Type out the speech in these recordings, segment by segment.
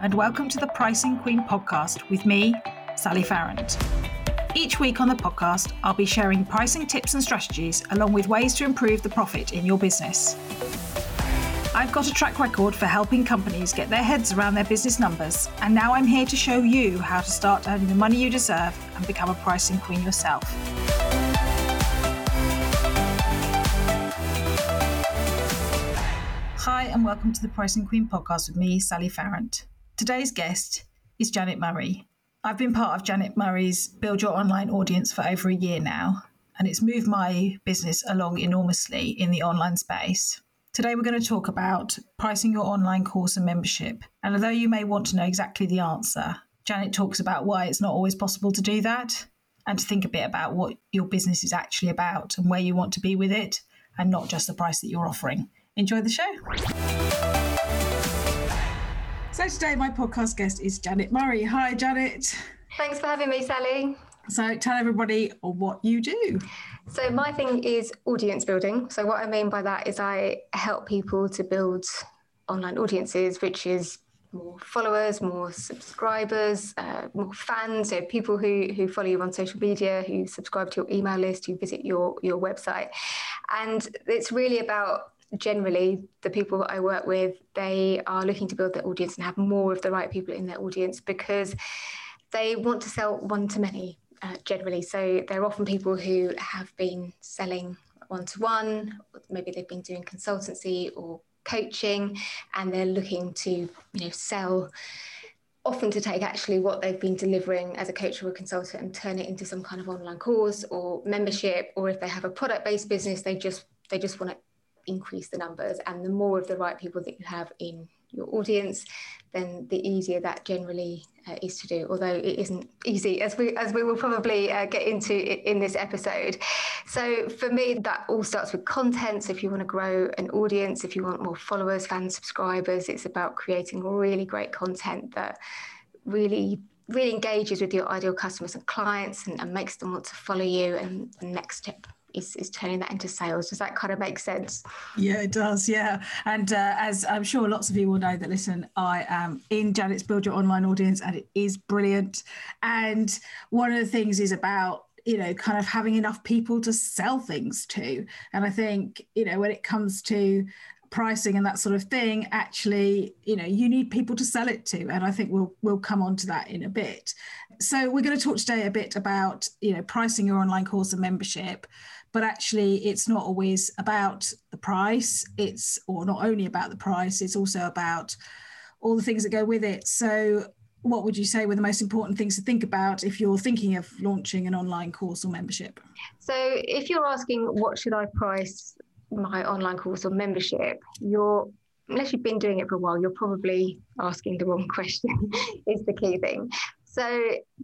and welcome to the Pricing Queen podcast with me, Sally Farrant. Each week on the podcast, I'll be sharing pricing tips and strategies along with ways to improve the profit in your business. I've got a track record for helping companies get their heads around their business numbers, and now I'm here to show you how to start earning the money you deserve and become a pricing queen yourself. Hi, and welcome to the Pricing Queen podcast with me, Sally Farrant. Today's guest is Janet Murray. I've been part of Janet Murray's Build Your Online Audience for over a year now, and it's moved my business along enormously in the online space. Today, we're going to talk about pricing your online course and membership. And although you may want to know exactly the answer, Janet talks about why it's not always possible to do that and to think a bit about what your business is actually about and where you want to be with it and not just the price that you're offering. Enjoy the show. So, today, my podcast guest is Janet Murray. Hi, Janet. Thanks for having me, Sally. So, tell everybody what you do. So, my thing is audience building. So, what I mean by that is I help people to build online audiences, which is more followers, more subscribers, uh, more fans. So, people who, who follow you on social media, who subscribe to your email list, who visit your, your website. And it's really about generally the people that I work with, they are looking to build their audience and have more of the right people in their audience because they want to sell one to many uh, generally. So they're often people who have been selling one to one, maybe they've been doing consultancy or coaching, and they're looking to you know sell. Often to take actually what they've been delivering as a coach or a consultant and turn it into some kind of online course or membership, or if they have a product-based business, they just they just want to increase the numbers. And the more of the right people that you have in your audience, then the easier that generally uh, is to do. Although it isn't easy, as we as we will probably uh, get into in this episode. So for me, that all starts with content. So if you want to grow an audience, if you want more followers, fans, subscribers, it's about creating really great content that really really engages with your ideal customers and clients and, and makes them want to follow you. And the next step is, is turning that into sales. Does that kind of make sense? Yeah, it does. Yeah. And uh, as I'm sure lots of you will know that, listen, I am in Janet's Build Your Online Audience and it is brilliant. And one of the things is about you know kind of having enough people to sell things to and i think you know when it comes to pricing and that sort of thing actually you know you need people to sell it to and i think we'll we'll come on to that in a bit so we're going to talk today a bit about you know pricing your online course and membership but actually it's not always about the price. It's or not only about the price it's also about all the things that go with it. So what would you say were the most important things to think about if you're thinking of launching an online course or membership? So if you're asking what should i price my online course or membership you're unless you've been doing it for a while you're probably asking the wrong question is the key thing. So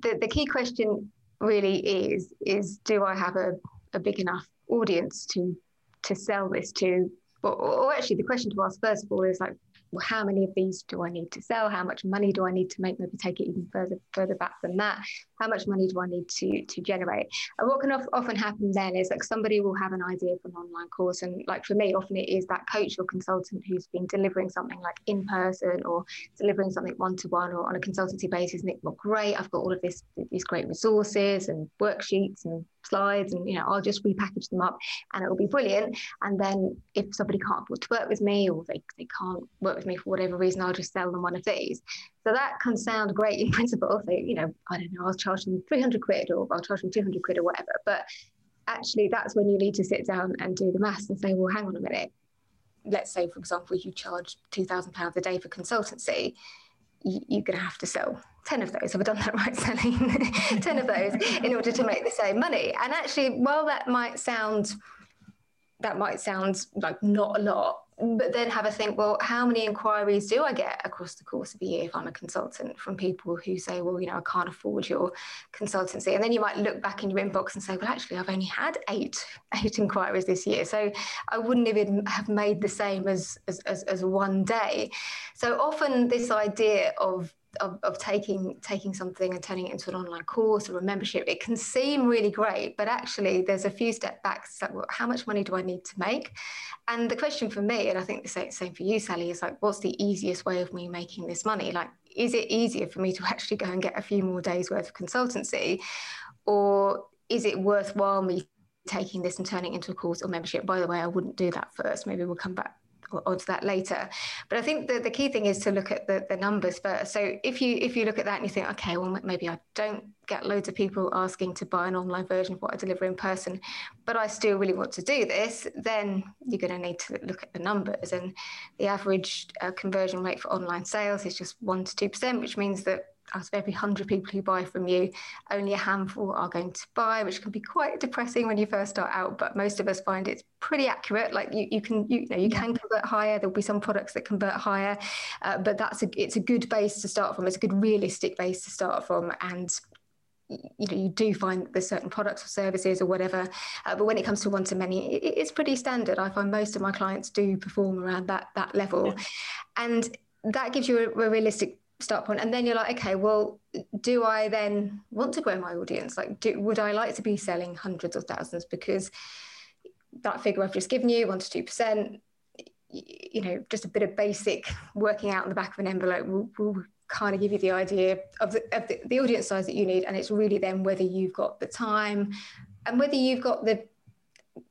the, the key question really is is do i have a a big enough audience to to sell this to. Or, or actually the question to ask first of all is like well, how many of these do I need to sell? How much money do I need to make? Maybe take it even further further back than that. How much money do I need to to generate? And what can often happen then is like somebody will have an idea for an online course, and like for me, often it is that coach or consultant who's been delivering something like in person or delivering something one to one or on a consultancy basis. And it, well, great, I've got all of this these great resources and worksheets and slides and you know I'll just repackage them up and it'll be brilliant and then if somebody can't afford to work with me or they, they can't work with me for whatever reason I'll just sell them one of these so that can sound great in principle so you know I don't know I'll charge them 300 quid or I'll charge them 200 quid or whatever but actually that's when you need to sit down and do the maths and say well hang on a minute let's say for example you charge 2000 pounds a day for consultancy you're going to have to sell 10 of those. Have I done that right, selling 10 of those in order to make the same money. And actually, while that might sound that might sound like not a lot, but then have a think, well, how many inquiries do I get across the course of a year if I'm a consultant from people who say, well, you know, I can't afford your consultancy. And then you might look back in your inbox and say, well, actually, I've only had eight, eight inquiries this year. So I wouldn't even have made the same as, as, as, as one day. So often this idea of of, of taking taking something and turning it into an online course or a membership it can seem really great but actually there's a few step backs. Like well, how much money do i need to make? And the question for me and i think the same, same for you sally is like what's the easiest way of me making this money? Like is it easier for me to actually go and get a few more days worth of consultancy? Or is it worthwhile me taking this and turning it into a course or membership? By the way i wouldn't do that first. Maybe we'll come back onto that later. But I think the, the key thing is to look at the, the numbers first. So if you if you look at that and you think, okay, well maybe I don't get loads of people asking to buy an online version of what I deliver in person, but I still really want to do this, then you're going to need to look at the numbers. And the average uh, conversion rate for online sales is just one to two percent, which means that out of every 100 people who buy from you, only a handful are going to buy, which can be quite depressing when you first start out. But most of us find it's pretty accurate. Like you, you can, you, you know, you can convert higher. There'll be some products that convert higher, uh, but that's a, it's a good base to start from. It's a good realistic base to start from. And you know you do find there's certain products or services or whatever uh, but when it comes to one to many it, it's pretty standard i find most of my clients do perform around that that level yeah. and that gives you a, a realistic start point. And then you're like okay well do i then want to grow my audience? Like do, would i like to be selling hundreds of thousands? Because that figure i've just given you 1 to 2% you know just a bit of basic working out in the back of an envelope will, will kind of give you the idea of, the, of the, the audience size that you need. And it's really then whether you've got the time and whether you've got the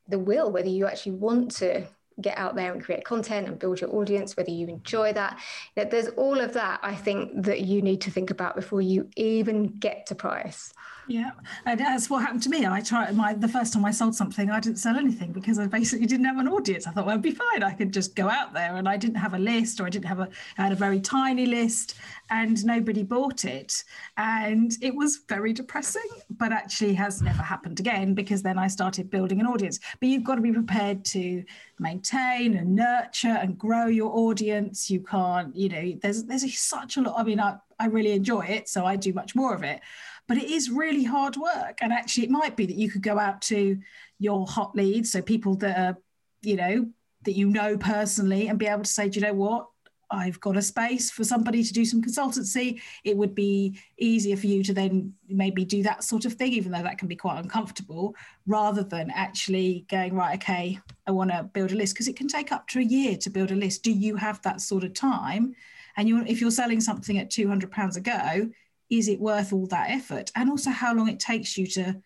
the will whether you actually want to get out there and create content and build your audience, whether you enjoy that. that there's all of that I think that you need to think about before you even get to price. Yeah, and that's what happened to me. I tried my the first time I sold something, I didn't sell anything because I basically didn't have an audience. I thought, well, it'd be fine. I could just go out there, and I didn't have a list, or I didn't have a. I had a very tiny list, and nobody bought it, and it was very depressing. But actually, has never happened again because then I started building an audience. But you've got to be prepared to maintain and nurture and grow your audience. You can't, you know, there's there's such a lot. I mean, I I really enjoy it, so I do much more of it but it is really hard work. And actually, it might be that you could go out to your hot leads, so people that are, you know, that you know personally, and be able to say, do you know what? I've got a space for somebody to do some consultancy. It would be easier for you to then maybe do that sort of thing, even though that can be quite uncomfortable, rather than actually going, right, okay, I want to build a list because it can take up to a year to build a list. Do you have that sort of time? And you, if you're selling something at £200 a go, is it worth all that effort? And also how long it takes you to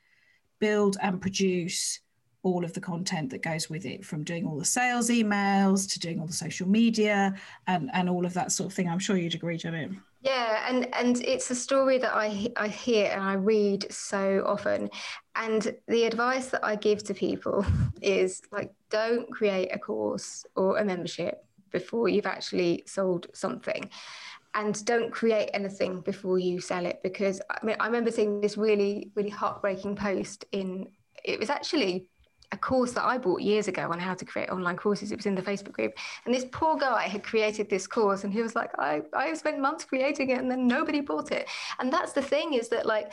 build and produce all of the content that goes with it from doing all the sales emails to doing all the social media and, and all of that sort of thing. I'm sure you'd agree, Janet. Yeah, and and it's a story that I I hear and I read so often, and the advice that I give to people is like, don't create a course or a membership before you've actually sold something and don't create anything before you sell it because I mean I remember seeing this really really heartbreaking post in it was actually a course that I bought years ago on how to create online courses. It was in the Facebook group. And this poor guy had created this course and he was like, I, I spent months creating it and then nobody bought it. And that's the thing is that like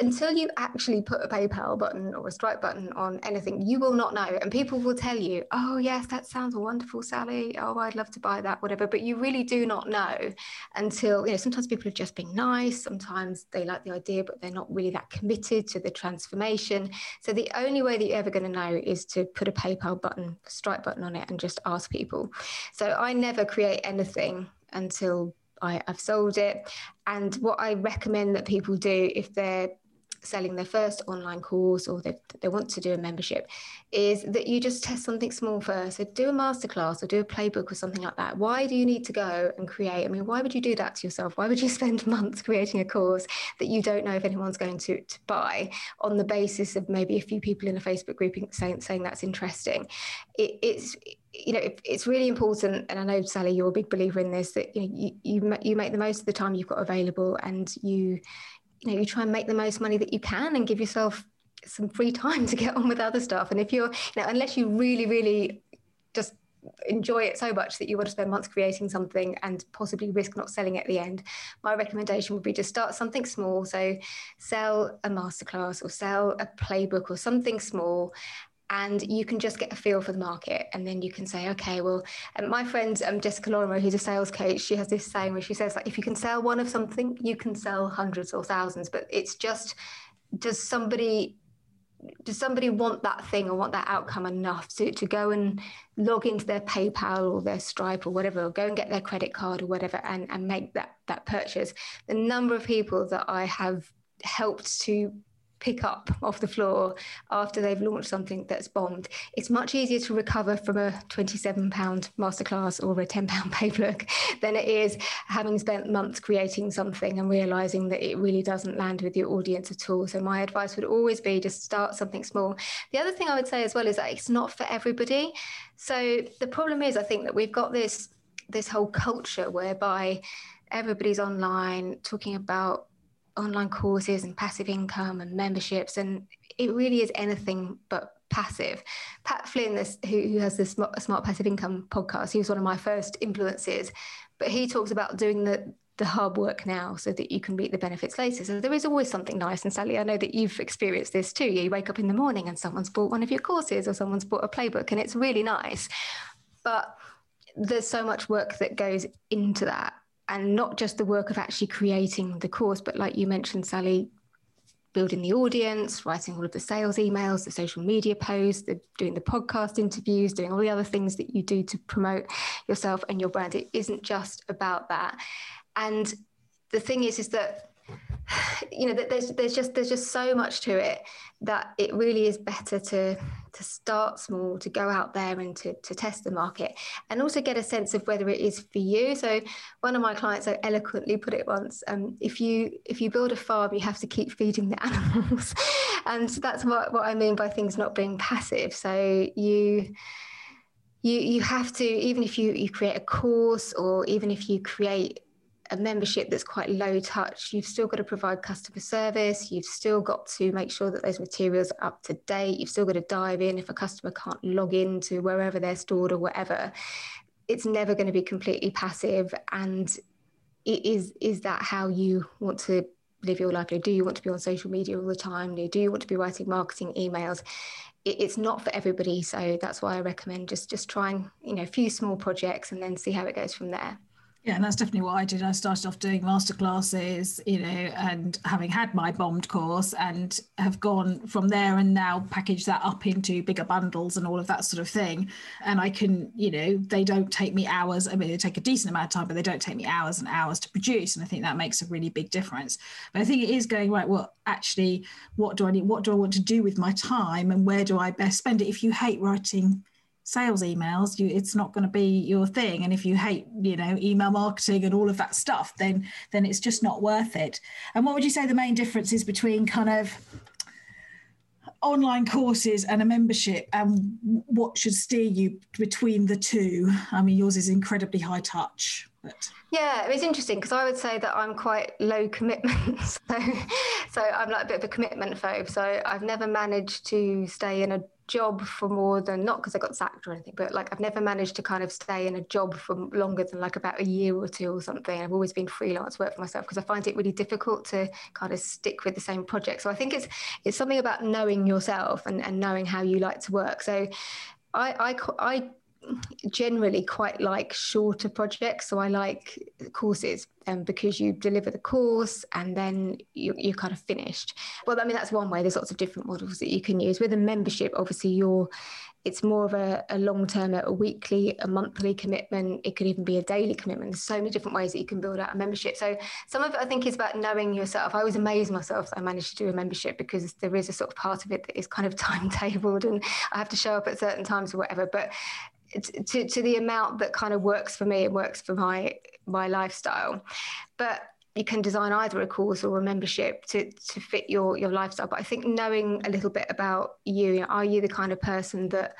until you actually put a PayPal button or a Stripe button on anything, you will not know. And people will tell you, oh, yes, that sounds wonderful, Sally. Oh, I'd love to buy that, whatever. But you really do not know until, you know, sometimes people are just being nice. Sometimes they like the idea, but they're not really that committed to the transformation. So the only way that you're ever going to know is to put a PayPal button, Stripe button on it and just ask people. So I never create anything until I, have sold it. And what I recommend that people do if they're selling their first online course or they, they want to do a membership is that you just test something small first. So do a masterclass or do a playbook or something like that. Why do you need to go and create? I mean, why would you do that to yourself? Why would you spend months creating a course that you don't know if anyone's going to, to buy on the basis of maybe a few people in a Facebook group saying, saying that's interesting? It, it's you know, it's really important, and I know Sally, you're a big believer in this. That you know, you, you you make the most of the time you've got available, and you you know you try and make the most money that you can and give yourself some free time to get on with other stuff. And if you're you know unless you really really just enjoy it so much that you want to spend months creating something and possibly risk not selling at the end my recommendation would be to start something small. So sell a masterclass or sell a playbook or something small and you can just get a feel for the market and then you can say okay well um, my friend um, jessica lorimer who's a sales coach she has this saying where she says like if you can sell one of something you can sell hundreds or thousands but it's just does somebody does somebody want that thing or want that outcome enough to, to go and log into their PayPal or their Stripe or whatever, or go and get their credit card or whatever and, and make that that purchase? The number of people that I have helped to pick up off the floor after they've launched something that's bombed. It's much easier to recover from a £27 masterclass or a £10 paybook than it is having spent months creating something and realizing that it really doesn't land with your audience at all. So, my advice would always be just start something small. The other thing I would say as well is that it's not for everybody. So, the problem is, I think that we've got this this whole culture whereby everybody's online talking about online courses and passive income and memberships, and it really is anything but passive. Pat Flynn, this, who, who has this smart, smart passive income podcast, he was one of my first influences, but he talks about doing the the hard work now so that you can reap the benefits later. So there is always something nice. And Sally, I know that you've experienced this too. You wake up in the morning and someone's bought one of your courses or someone's bought a playbook and it's really nice. But there's so much work that goes into that and not just the work of actually creating the course, but like you mentioned, Sally, building the audience, writing all of the sales emails, the social media posts, the, doing the podcast interviews, doing all the other things that you do to promote yourself and your brand. It isn't just about that. And the thing is, is that you know there's there's just there's just so much to it that it really is better to to start small to go out there and to, to test the market and also get a sense of whether it is for you. So one of my clients so eloquently put it once um, if you if you build a farm you have to keep feeding the animals. And that's what, what i mean by things not being passive. So you you you have to even if you you create a course or even if you create a membership that's quite low touch, you've still got to provide customer service. You've still got to make sure that those materials are up to date. You've still got to dive in if a customer can't log into wherever they're stored or whatever. It's never going to be completely passive. And is is that how you want to live your life? Do you want to be on social media all the time? Do you want to be writing marketing emails? it's not for everybody so that's why i recommend just just trying you know a few small projects and then see how it goes from there yeah, and that's definitely what I did. I started off doing masterclasses, you know, and having had my bombed course and have gone from there and now package that up into bigger bundles and all of that sort of thing. And I can, you know, they don't take me hours. I mean, they take a decent amount of time, but they don't take me hours and hours to produce. And I think that makes a really big difference. But I think it is going, right, well, actually, what do I need? What do I want to do with my time and where do I best spend it? If you hate writing sales emails you it's not going to be your thing. And if you hate you know email marketing and all of that stuff then then it's just not worth it. And what would you say the main difference is between kind of online courses and a membership? And what should steer you between the two? I mean yours is incredibly high touch but yeah it's interesting because i would say that i'm quite low commitment so, so i'm like a bit of a commitment phobe. So i've never managed to stay in a job for more than not because I got sacked or anything, but like I've never managed to kind of stay in a job for longer than like about a year or two or something. I've always been freelance work for myself because I find it really difficult to kind of stick with the same project. So I think it's it's something about knowing yourself and, and knowing how you like to work. So I I, I generally quite like shorter projects. So I like courses um, because you deliver the course and then you, you're kind of finished. Well, I mean, that's one way. There's lots of different models that you can use. With a membership, obviously, you're it's more of a, a long term, a weekly, a monthly commitment. It could even be a daily commitment. There's so many different ways that you can build out a membership. So some of it, I think, is about knowing yourself. I was amazed myself that I managed to do a membership because there is a sort of part of it that is kind of timetabled and I have to show up at certain times or whatever. But to, to the amount that kind of works for me and works for my my lifestyle. But you can design either a course or a membership to, to fit your your lifestyle. But i think knowing a little bit about you, you know, are you the kind of person that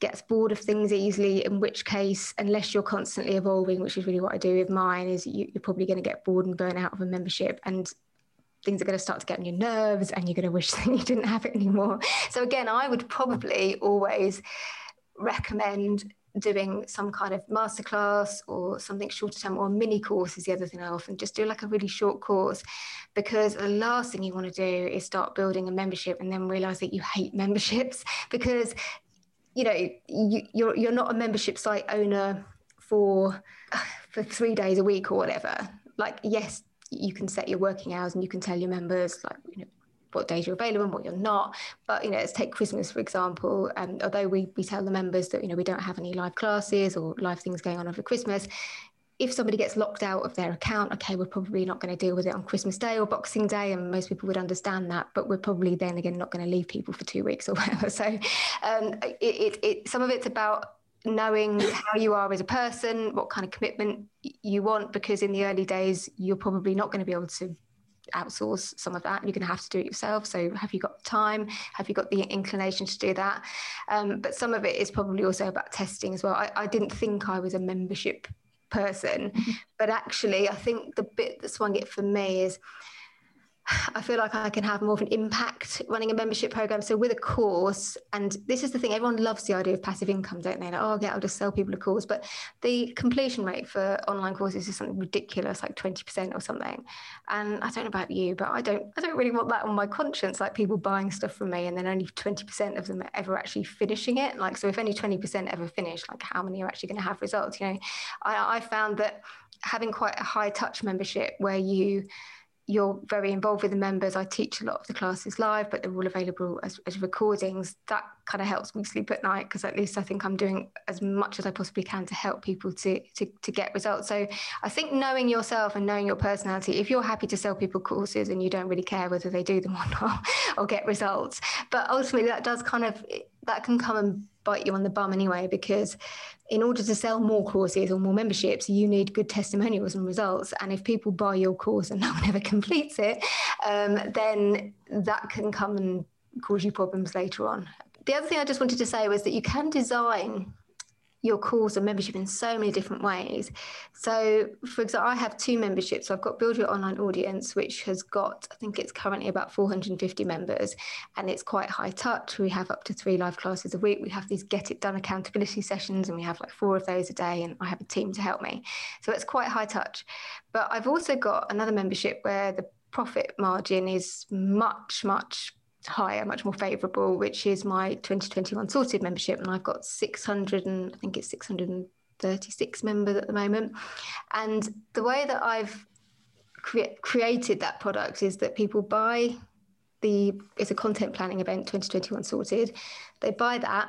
gets bored of things easily? In which case unless you're constantly evolving which is really what i do with mine is you, you're probably going to get bored and burn out of a membership and things are going to start to get on your nerves and you're going to wish that you didn't have it anymore. So again i would probably always recommend doing some kind of masterclass or something shorter term or mini course is the other thing I often just do like a really short course. Because the last thing you want to do is start building a membership and then realize that you hate memberships. Because you know you, you're you're not a membership site owner for for three days a week or whatever. Like yes you can set your working hours and you can tell your members like you know what days you're available and what you're not. But you know, let's take Christmas for example. Um, although we we tell the members that you know we don't have any live classes or live things going on over Christmas, if somebody gets locked out of their account, okay, we're probably not going to deal with it on Christmas Day or Boxing Day, and most people would understand that. But we're probably then again not going to leave people for two weeks or whatever. So, um, it, it, it, some of it's about knowing how you are as a person, what kind of commitment you want, because in the early days you're probably not going to be able to outsource some of that. You're going to have to do it yourself. So, have you got time? Have you got the inclination to do that? Um, but some of it is probably also about testing as well. I, I didn't think I was a membership person. Mm-hmm. But actually, I think the bit that swung it for me is I feel like I can have more of an impact running a membership program. So with a course, and this is the thing, everyone loves the idea of passive income, don't they? Like, oh, yeah, I'll just sell people a course. But the completion rate for online courses is something ridiculous, like 20% or something. And I don't know about you, but I don't I don't really want that on my conscience, like people buying stuff from me and then only 20% of them ever actually finishing it. Like, so if only 20% ever finish, like how many are actually going to have results? You know, I, I found that having quite a high touch membership where you you're very involved with the members. I teach a lot of the classes live, but they're all available as, as recordings. That kind of helps me sleep at night because at least I think I'm doing as much as I possibly can to help people to, to, to get results. So I think knowing yourself and knowing your personality, if you're happy to sell people courses and you don't really care whether they do them or not or get results, but ultimately that does kind of that can come and bite you on the bum anyway because in order to sell more courses or more memberships, you need good testimonials and results. And if people buy your course and no one ever completes it, um, then that can come and cause you problems later on. The other thing I just wanted to say was that you can design your course and membership in so many different ways. So, for example, I have two memberships. So I've got Build Your Online Audience, which has got, I think it's currently about 450 members, and it's quite high touch. We have up to three live classes a week. We have these Get It Done accountability sessions, and we have like four of those a day, and I have a team to help me. So it's quite high touch. But I've also got another membership where the profit margin is much, much higher, much more favourable, which is my 2021 sorted membership, and I've got 600 and I think it's 636 members at the moment. And the way that I've cre- created that product is that people buy the it's a content planning event 2021 sorted. They buy that,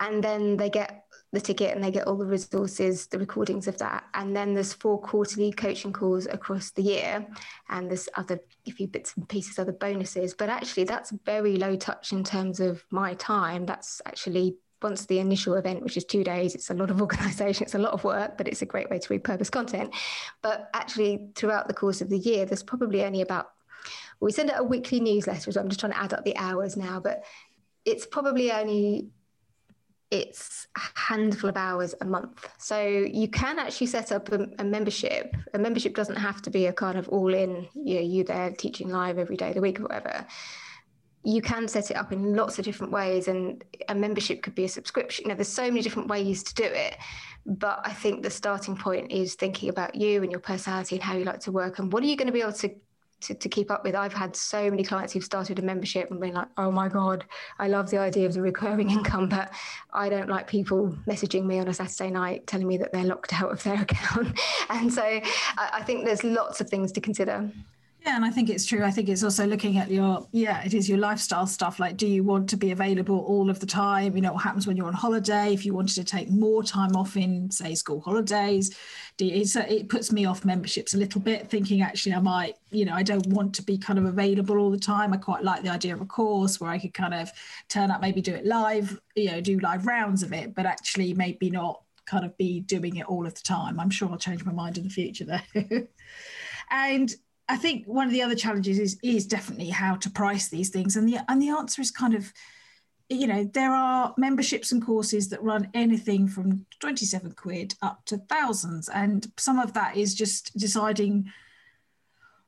and then they get the ticket and they get all the resources, the recordings of that. And then there's four quarterly coaching calls across the year. And there's other a few bits and pieces, other bonuses. But actually that's very low touch in terms of my time. That's actually once the initial event, which is two days, it's a lot of organization, it's a lot of work, but it's a great way to repurpose content. But actually, throughout the course of the year, there's probably only about, we send out a weekly newsletter, so I'm just trying to add up the hours now, but it's probably only it's a handful of hours a month. So you can actually set up a, a, membership. A membership doesn't have to be a kind of all in, you know, you there teaching live every day of the week or whatever. You can set it up in lots of different ways, and a membership could be a subscription. You know, there's so many different ways to do it. But I think the starting point is thinking about you and your personality and how you like to work, and what are you going to be able to to, to keep up with. I've had so many clients who've started a membership and been like, oh my God, I love the idea of the recurring income, but I don't like people messaging me on a Saturday night telling me that they're locked out of their account. and so I, I think there's lots of things to consider. Yeah, and I think it's true. I think it's also looking at your, yeah, it is your lifestyle stuff. Like, do you want to be available all of the time? You know, what happens when you're on holiday? If you wanted to take more time off in, say, school holidays, do you, it puts me off memberships a little bit, thinking actually I might, you know, I don't want to be kind of available all the time. I quite like the idea of a course where I could kind of turn up, maybe do it live, you know, do live rounds of it, but actually maybe not kind of be doing it all of the time. I'm sure I'll change my mind in the future though. and I think one of the other challenges is is definitely how to price these things, and the and the answer is kind of, you know, there are memberships and courses that run anything from twenty seven quid up to thousands, and some of that is just deciding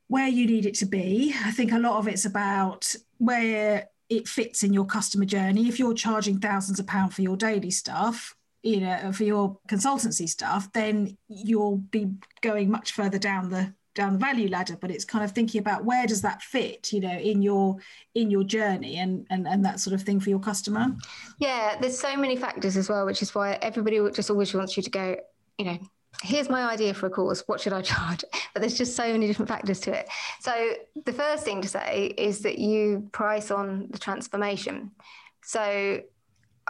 where you need it to be. I think a lot of it's about where it fits in your customer journey. If you're charging thousands of pounds for your daily stuff, you know, for your consultancy stuff, then you'll be going much further down the down the value ladder but it's kind of thinking about where does that fit you know in your in your journey and and, and that sort of thing for your customer yeah there's so many factors as well which is why everybody just always wants you to go you know here's my idea for a course. What should I charge? But there's just so many different factors to it. So the first thing to say is that you price on the transformation. So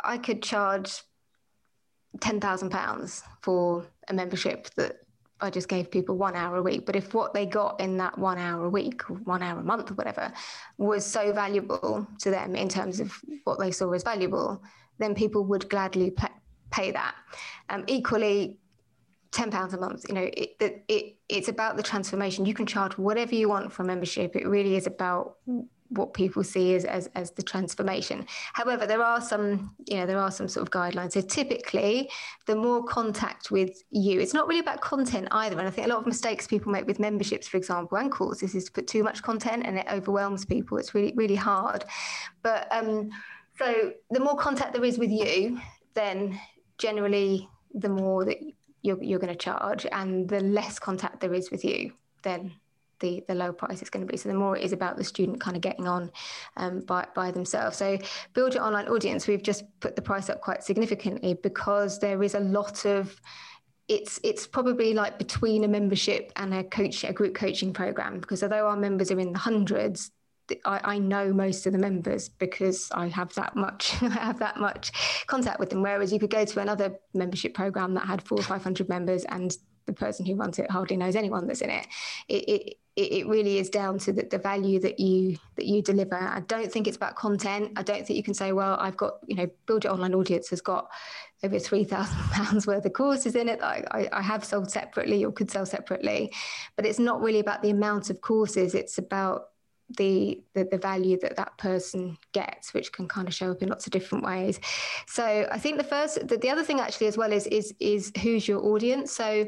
I could charge ten thousand pounds for a membership that I just gave people one hour a week. But if what they got in that one hour a week, one hour a month, or whatever, was so valuable to them in terms of what they saw as valuable, then people would gladly pay that. Um, equally, ten pounds a month. You know, it, it, it it's about the transformation. You can charge whatever you want for membership. It really is about what people see as, as, as the transformation. However, there are some, you know, there are some sort of guidelines. So typically, the more contact with you, it's not really about content either. And I think a lot of mistakes people make with memberships, for example, and courses is to put too much content and it overwhelms people. It's really, really hard. But um, so the more contact there is with you, then generally the more that you're, you're going to charge and the less contact there is with you, then the the low price it's going to be. So the more it is about the student kind of getting on um, by by themselves. So build your online audience. We've just put the price up quite significantly because there is a lot of it's it's probably like between a membership and a coach a group coaching program because although our members are in the hundreds I, I, know most of the members because I have that much I have that much contact with them. Whereas you could go to another membership program that had four or five hundred members and the person who runs it hardly knows anyone that's in it. It, it, it really is down to the, the value that you that you deliver. I don't think it's about content. I don't think you can say, well, I've got you know, build your online audience has got over three thousand pounds worth of courses in it. I, I, I have sold separately or could sell separately, but it's not really about the amount of courses. It's about the, the, the value that that person gets, which can kind of show up in lots of different ways. So I think the first, the, the other thing actually as well is is is who's your audience. So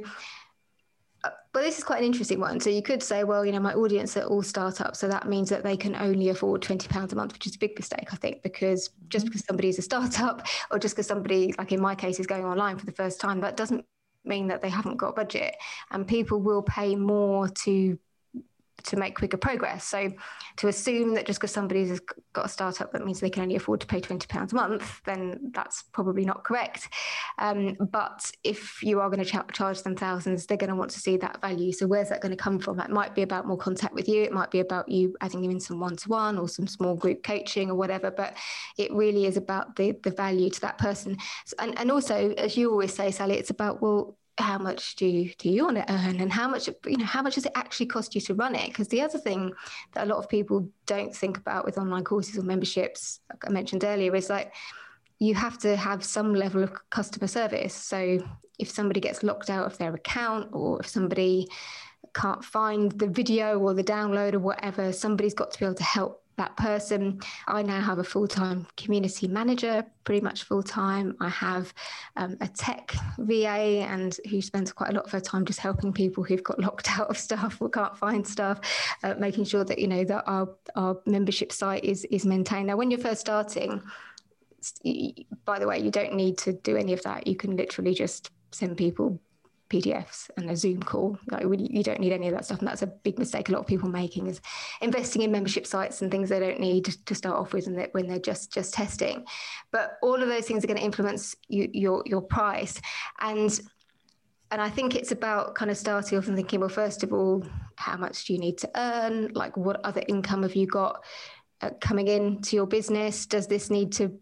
uh, but this is quite an interesting one. So you could say, well, you know, my audience are all startups, so that means that they can only afford twenty pounds a month, which is a big mistake, I think, because just mm-hmm. because somebody's a startup, or just because somebody, like in my case, is going online for the first time, that doesn't mean that they haven't got budget. And people will pay more to to make quicker progress. So to assume that just because somebody's got a startup that means they can only afford to pay twenty pounds a month, then that's probably not correct. Um, but if you are going to ch- charge them thousands, they're going to want to see that value. So where's that going to come from? It might be about more contact with you. It might be about you adding them in some one to one or some small group coaching or whatever. But it really is about the the value to that person. And and also, as you always say, Sally, it's about well how much do you, do you want to earn? And how much you know how much does it actually cost you to run it? Because the other thing that a lot of people don't think about with online courses or memberships like i mentioned earlier is like you have to have some level of customer service. So if somebody gets locked out of their account or if somebody can't find the video or the download or whatever somebody's got to be able to help that person. I now have a full time community manager, pretty much full time. I have um, a tech VA and who spends quite a lot of her time just helping people who've got locked out of stuff or can't find stuff, uh, making sure that you know that our our membership site is is maintained. Now, when you're first starting, by the way, you don't need to do any of that. You can literally just send people PDFs and a Zoom call. Like you don't need any of that stuff, and that's a big mistake a lot of people making is investing in membership sites and things they don't need to start off with, and when they're just just testing. But all of those things are going to influence you, your your price, and and I think it's about kind of starting off and thinking, well, first of all, how much do you need to earn? Like, what other income have you got uh, coming into your business? Does this need to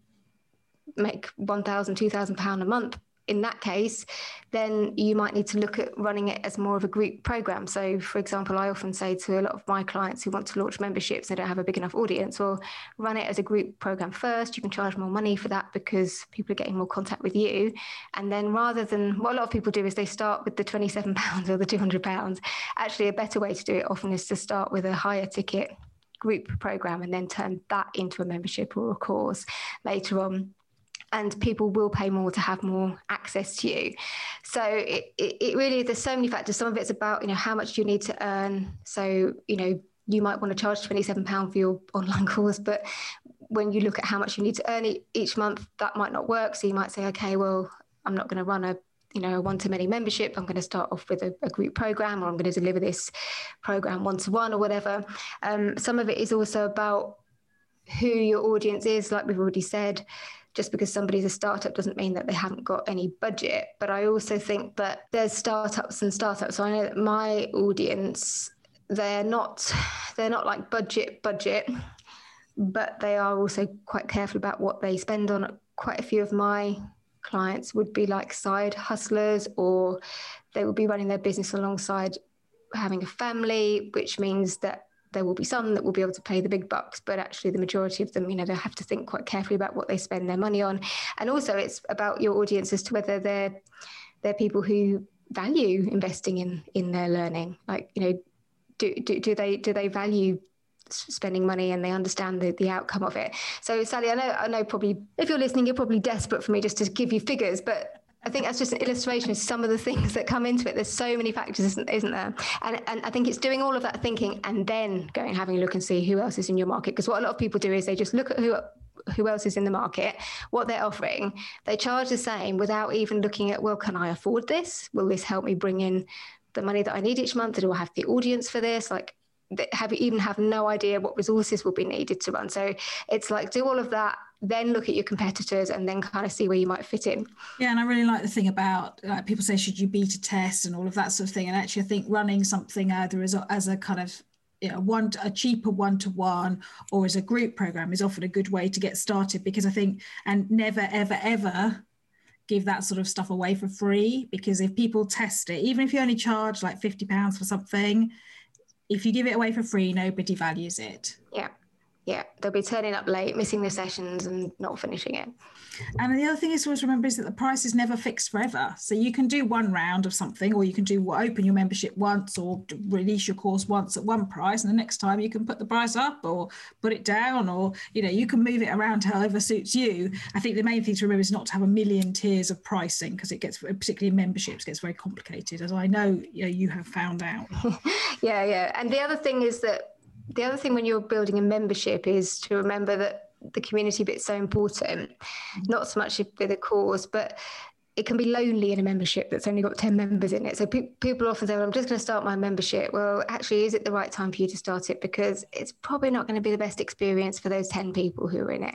make 1,000, 2,000 pound a month in that case, then you might need to look at running it as more of a group program. So, for example, I often say to a lot of my clients who want to launch memberships, they don't have a big enough audience, well, run it as a group program first. You can charge more money for that because people are getting more contact with you. And then rather than what a lot of people do is they start with the £27 or the £200. Actually, a better way to do it often is to start with a higher ticket group program and then turn that into a membership or a course later on and people will pay more to have more access to you. So it, it, it really there's so many factors. Some of it's about you know how much you need to earn. So you know you might want to charge twenty seven pound for your online course, but when you look at how much you need to earn each month, that might not work. So you might say, okay, well, I'm not going to run a you know, a one-to-many membership. I'm going to start off with a, a, group program, or I'm going to deliver this program one-to-one, or whatever. Um, some of it is also about who your audience is, like we've already said just because somebody's a startup doesn't mean that they haven't got any budget. But I also think that there's startups and startups. So I know that my audience, they're not they're not like budget budget, but they are also quite careful about what they spend on. Quite a few of my clients would be like side hustlers or they will be running their business alongside having a family, which means that there will be some that will be able to pay the big bucks, but actually the majority of them, you know, they'll have to think quite carefully about what they spend their money on. And also it's about your audience as to whether they're they're people who value investing in in their learning. Like, you know, do do, do they do they value spending money and they understand the, the outcome of it. So Sally, I know I know probably if you're listening, you're probably desperate for me just to give you figures, but I think that's just an illustration of some of the things that come into it. There's so many factors, isn't, isn't there? And, and I think it's doing all of that thinking and then going and having a look and see who else is in your market. Because what a lot of people do is they just look at who who else is in the market, what they're offering. They charge the same without even looking at, well, can I afford this? Will this help me bring in the money that I need each month? Do I have the audience for this? Like, have you even have no idea what resources will be needed to run. So it's like do all of that then look at your competitors and then kind of see where you might fit in. Yeah, and I really like the thing about like people say should you beta test and all of that sort of thing. And actually, I think running something either as a, as a kind of you know, one a cheaper one to one or as a group program is often a good way to get started because I think and never ever ever give that sort of stuff away for free because if people test it even if you only charge like 50 pounds for something if you give it away for free nobody values it yeah yeah, they'll be turning up late, missing the sessions, and not finishing it. And the other thing is to always remember is that the price is never fixed forever. So you can do one round of something, or you can do open your membership once, or release your course once at one price, and the next time you can put the price up or put it down, or you know you can move it around however suits you. I think the main thing to remember is not to have a million tiers of pricing because it gets, particularly in memberships, gets very complicated, as I know you, know, you have found out. yeah, yeah. And the other thing is that the other thing when you're building a membership is to remember that the community bit's so important, not so much for the cause, but it can be lonely in a membership that's only got 10 members in it. So pe- people often say, well, I'm just going to start my membership. Well, actually, is it the right time for you to start it? Because it's probably not going to be the best experience for those 10 people who are in it.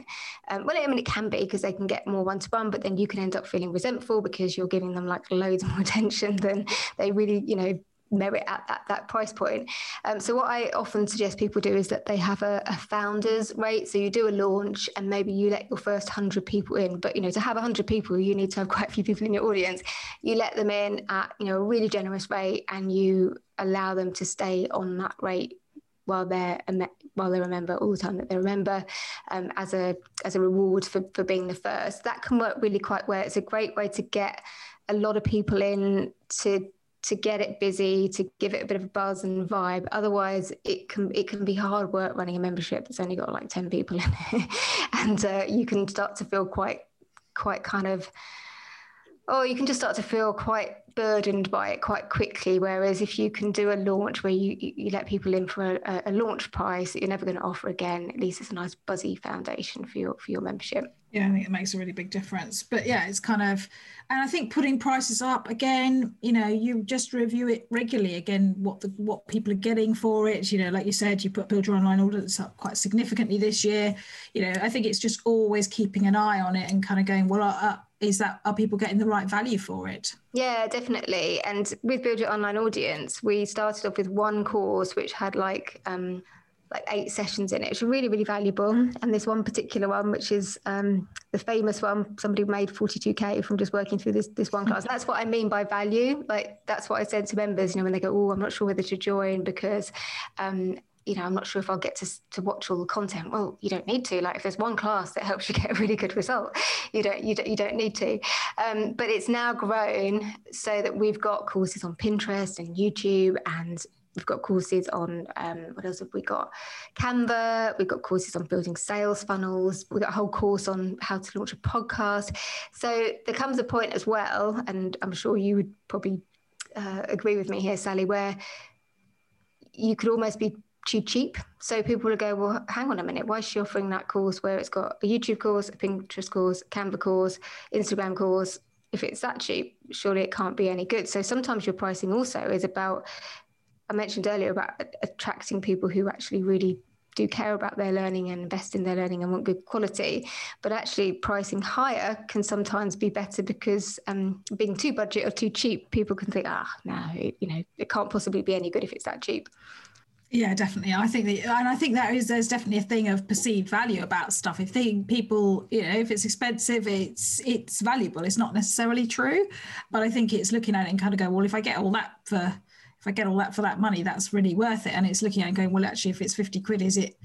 Um, well, I mean, it can be because they can get more one to one, but then you can end up feeling resentful because you're giving them like loads more attention than they really, you know, merit at that, that price point. Um, so what I often suggest people do is that they have a, a, founders rate. So you do a launch and maybe you let your first 100 people in. But, you know, to have 100 people, you need to have quite a few people in your audience. You let them in at, you know, a really generous rate and you allow them to stay on that rate while they're while they remember all the time that they remember um, as a as a reward for, for being the first. That can work really quite well. It's a great way to get a lot of people in to to get it busy, to give it a bit of a buzz and vibe. Otherwise, it can it can be hard work running a membership that's only got like ten people in it, and uh, you can start to feel quite quite kind of oh, you can just start to feel quite burdened by it quite quickly. Whereas if you can do a launch where you, you let people in for a, a launch price that you're never going to offer again, at least it's a nice buzzy foundation for your for your membership. Yeah, I think it makes a really big difference. But yeah, it's kind of, and I think putting prices up again, you know, you just review it regularly again, what the what people are getting for it. You know, like you said, you put build your online audience up quite significantly this year. You know, I think it's just always keeping an eye on it and kind of going, well, is that are people getting the right value for it? Yeah, definitely. And with build your online audience, we started off with one course which had like um, like eight sessions in it. It's really, really valuable. And this one particular one, which is um, the famous one, somebody made 42k from just working through this this one class. And that's what I mean by value. Like that's what I said to members. You know, when they go, "Oh, I'm not sure whether to join because." Um, you know, I'm not sure if I'll get to, to watch all the content. Well, you don't need to. Like, if there's one class that helps you get a really good result, you don't you don't, you don't need to. Um, but it's now grown so that we've got courses on Pinterest and YouTube and We've got courses on um, what else have we got? Canva. We've got courses on building sales funnels. We've got a whole course on how to launch a podcast. So there comes a point as well, and I'm sure you would probably uh, agree with me here, Sally, where you could almost be too cheap. So people will go, well, hang on a minute, why is she offering that course where it's got a YouTube course, a Pinterest course, Canva course, Instagram course? If it's that cheap, surely it can't be any good. So sometimes your pricing also is about I mentioned earlier about attracting people who actually really do care about their learning and invest in their learning and want good quality. But actually, pricing higher can sometimes be better because um, being too budget or too cheap, people can think, ah, no, you know, it can't possibly be any good if it's that cheap. Yeah, definitely. I think that, and I think that is there's definitely a thing of perceived value about stuff. If the people, you know, if it's expensive, it's it's valuable. It's not necessarily true, but I think it's looking at it and kind of go, well, if I get all that for, if I get all that for that money, that's really worth it. And it's looking at it and going, well, actually, if it's fifty quid, is it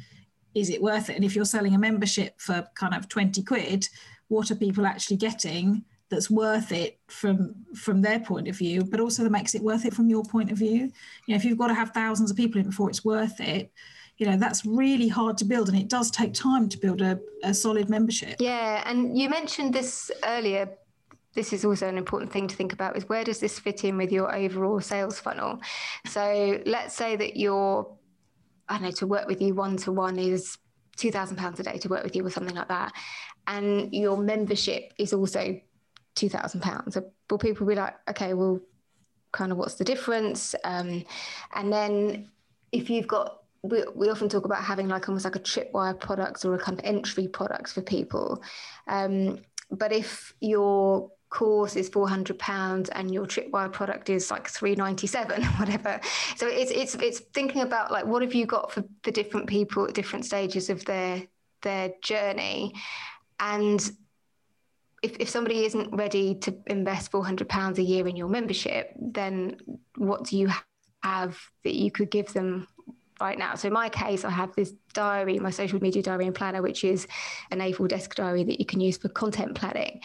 is it worth it? And if you're selling a membership for kind of twenty quid, what are people actually getting? That's worth it from from their point of view, but also that makes it worth it from your point of view. You know, if you've got to have thousands of people in before it's worth it, you know, that's really hard to build and it does take time to build a, a solid membership. Yeah. And you mentioned this earlier. This is also an important thing to think about is where does this fit in with your overall sales funnel? So let's say that your I don't know, to work with you one to one is two thousand pounds a day to work with you or something like that. And your membership is also two thousand pounds. Will people be like, okay, well, kind of what's the difference? Um, and then if you've got we, we often talk about having like almost like a tripwire product or a kind of entry product for people. Um, but if your course is 400 pounds and your tripwire product is like 397 whatever so it's it's it's thinking about like what have you got for the different people at different stages of their their journey and if, if somebody isn't ready to invest £400 a year in your membership, then what do you have that you could give them right now? So, in my case, I have this diary, my social media diary and planner, which is an A4 desk diary that you can use for content planning.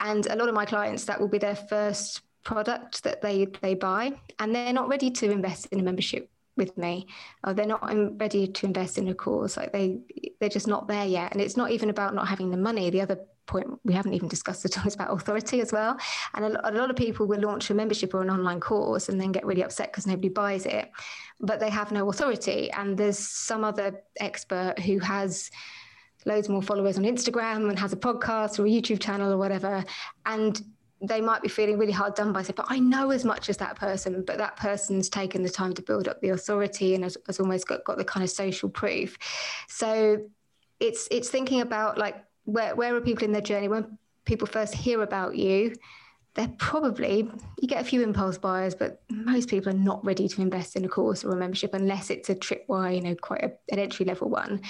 And a lot of my clients, that will be their first product that they they buy and they're not ready to invest in a membership with me or they're not ready to invest in a course like they they're just not there yet and it's not even about not having the money the other point we haven't even discussed at all is about authority as well. And a, a, lot of people will launch a membership or an online course and then get really upset because nobody buys it, but they have no authority. And there's some other expert who has loads more followers on Instagram and has a podcast or a YouTube channel or whatever. And they might be feeling really hard done by it, but I know as much as that person, but that person's taken the time to build up the authority and has, has almost got, got the kind of social proof. So it's it's thinking about like where where are people in their journey when people first hear about you they're probably you get a few impulse buyers but most people are not ready to invest in a course or a membership unless it's a tripwire you know quite a, an entry level one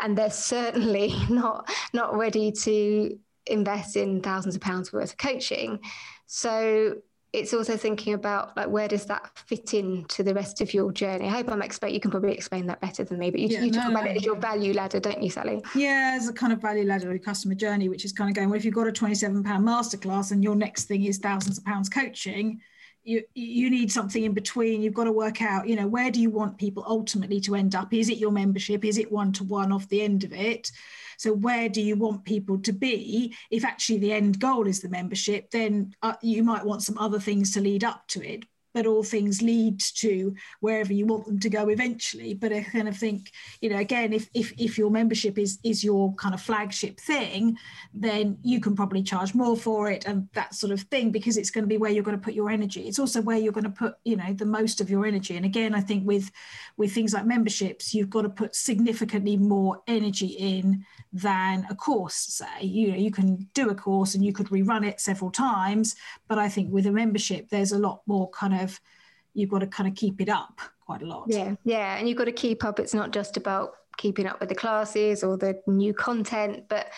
and they're certainly not not ready to invest in thousands of pounds worth of coaching so it's also thinking about like where does that fit in to the rest of your journey. I hope I'm expect you can probably explain that better than me, but you, yeah, you talk no, about no, it as your value ladder, don't you, Sally? Yeah, as a kind of value ladder or customer journey, which is kind of going, well, if you've got a 27 pound masterclass and your next thing is thousands of pounds coaching, you you need something in between you've got to work out you know where do you want people ultimately to end up is it your membership is it one to one off the end of it so where do you want people to be? If actually the end goal is the membership, then uh, you might want some other things to lead up to it but all things lead to wherever you want them to go eventually. But I kind of think, you know, again, if if if your membership is is your kind of flagship thing, then you can probably charge more for it and that sort of thing because it's going to be where you're going to put your energy. It's also where you're going to put, you know, the most of your energy. And again, I think with with things like memberships, you've got to put significantly more energy in than a course. Say, you know, you can do a course and you could rerun it several times, but I think with a membership, there's a lot more kind of of you've got to kind of keep it up quite a lot. Yeah, yeah, and you've got to keep up. It's not just about keeping up with the classes or the new content, but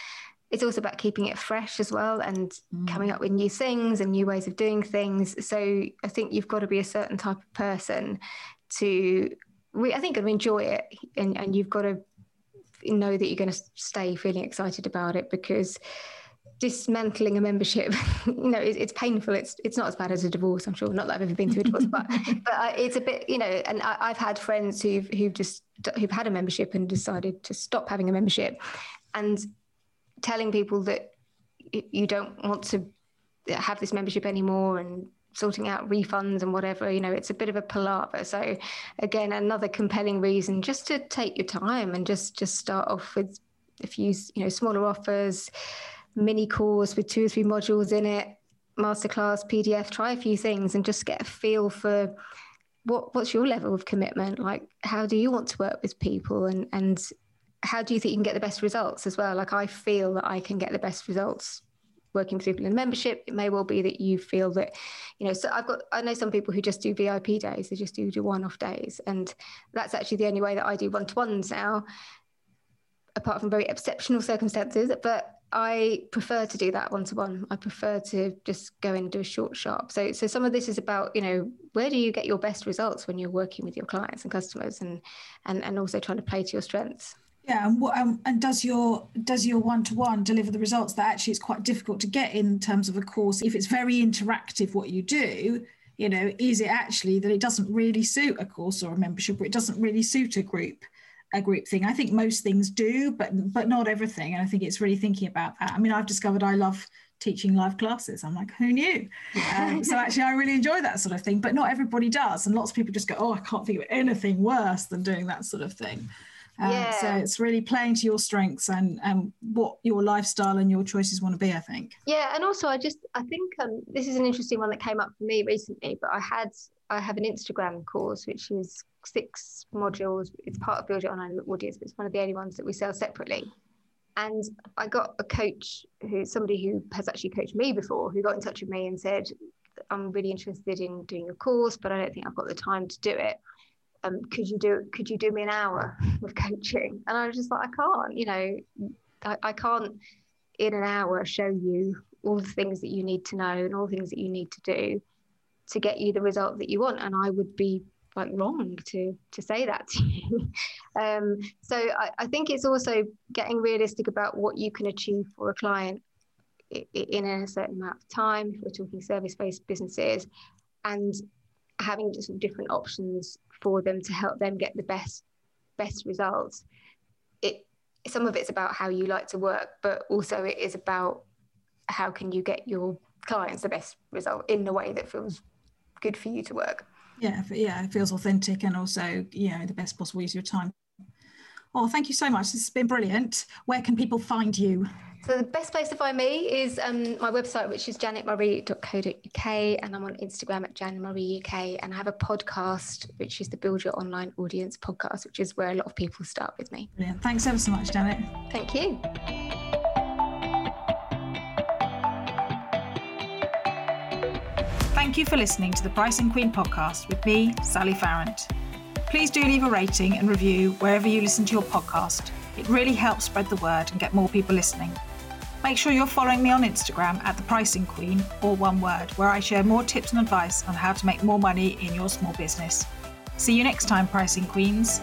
it's also about keeping it fresh as well and mm. coming up with new things and new ways of doing things. So I think you've got to be a certain type of person to, I think, to enjoy it, and, and you've got to know that you're going to stay feeling excited about it because dismantling a membership you know it's, it's, painful. It's it's not as bad as a divorce i'm sure. Not that i've ever been through a divorce but but I, it's a bit you know and I, have had friends who've who've just who've had a membership and decided to stop having a membership. And telling people that you don't want to have this membership anymore and sorting out refunds and whatever you know it's a bit of a palaver. So again another compelling reason just to take your time and just just start off with a few you know smaller offers mini course with two or three modules in it, masterclass, PDF, try a few things and just get a feel for what what's your level of commitment? Like, how do you want to work with people, and and how do you think you can get the best results as well? Like, I feel that I can get the best results working with people in membership. It may well be that you feel that, you know, so I've got, I know some people who just do VIP days, they just do, do one off days. And that's actually the only way that I do one to ones now, apart from very exceptional circumstances. But I prefer to do that one to one. I prefer to just go and do a short sharp. So, so some of this is about, you know, where do you get your best results when you're working with your clients and customers, and and and also trying to play to your strengths. Yeah, and what um, and does your does your one to one deliver the results that actually it's quite difficult to get in terms of a course if it's very interactive what you do you know is it actually that it doesn't really suit a course or a membership or it doesn't really suit a group a group thing i think most things do but but not everything and i think it's really thinking about that i mean i've discovered i love teaching live classes i'm like who knew um, so actually i really enjoy that sort of thing but not everybody does and lots of people just go oh i can't think of anything worse than doing that sort of thing um, yeah. So it's really playing to your strengths and and what your lifestyle and your choices want to be. I think. Yeah, and also I just I think um, this is an interesting one that came up for me recently. But I had I have an Instagram course which is six modules. It's part of Build Your Online Audience, but it's one of the only ones that we sell separately. And I got a coach who somebody who has actually coached me before, who got in touch with me and said, "I'm really interested in doing a course, but I don't think I've got the time to do it." um, could you do could you do me an hour of coaching and i was just like i can't you know I, I can't in an hour show you all the things that you need to know and all the things that you need to do to get you the result that you want and i would be like wrong to to say that to you. Um, so I, I think it's also getting realistic about what you can achieve for a client in a certain amount of time if we're talking service-based businesses and having just different options for them to help them get the best best results. It some of it's about how you like to work but also it is about how can you get your clients the best result in a way that feels good for you to work yeah yeah it feels authentic and also you know the best possible use of your time oh thank you so much this has been brilliant where can people find you so the best place to find me is um, my website, which is janetmurray.co.uk, and I'm on Instagram at janmurrayuk, and I have a podcast, which is the Build Your Online Audience podcast, which is where a lot of people start with me. Brilliant. Thanks ever so much, Janet. Thank you. You for listening to the Pricing Queen podcast with me, Sally Farrant. Please do leave a rating and review wherever you listen to your podcast. It really helps spread the word and get more people listening. Make sure you're following me on Instagram at The Pricing Queen, or one word, where I share more tips and advice on how to make more money in your small business. See you next time, Pricing Queens.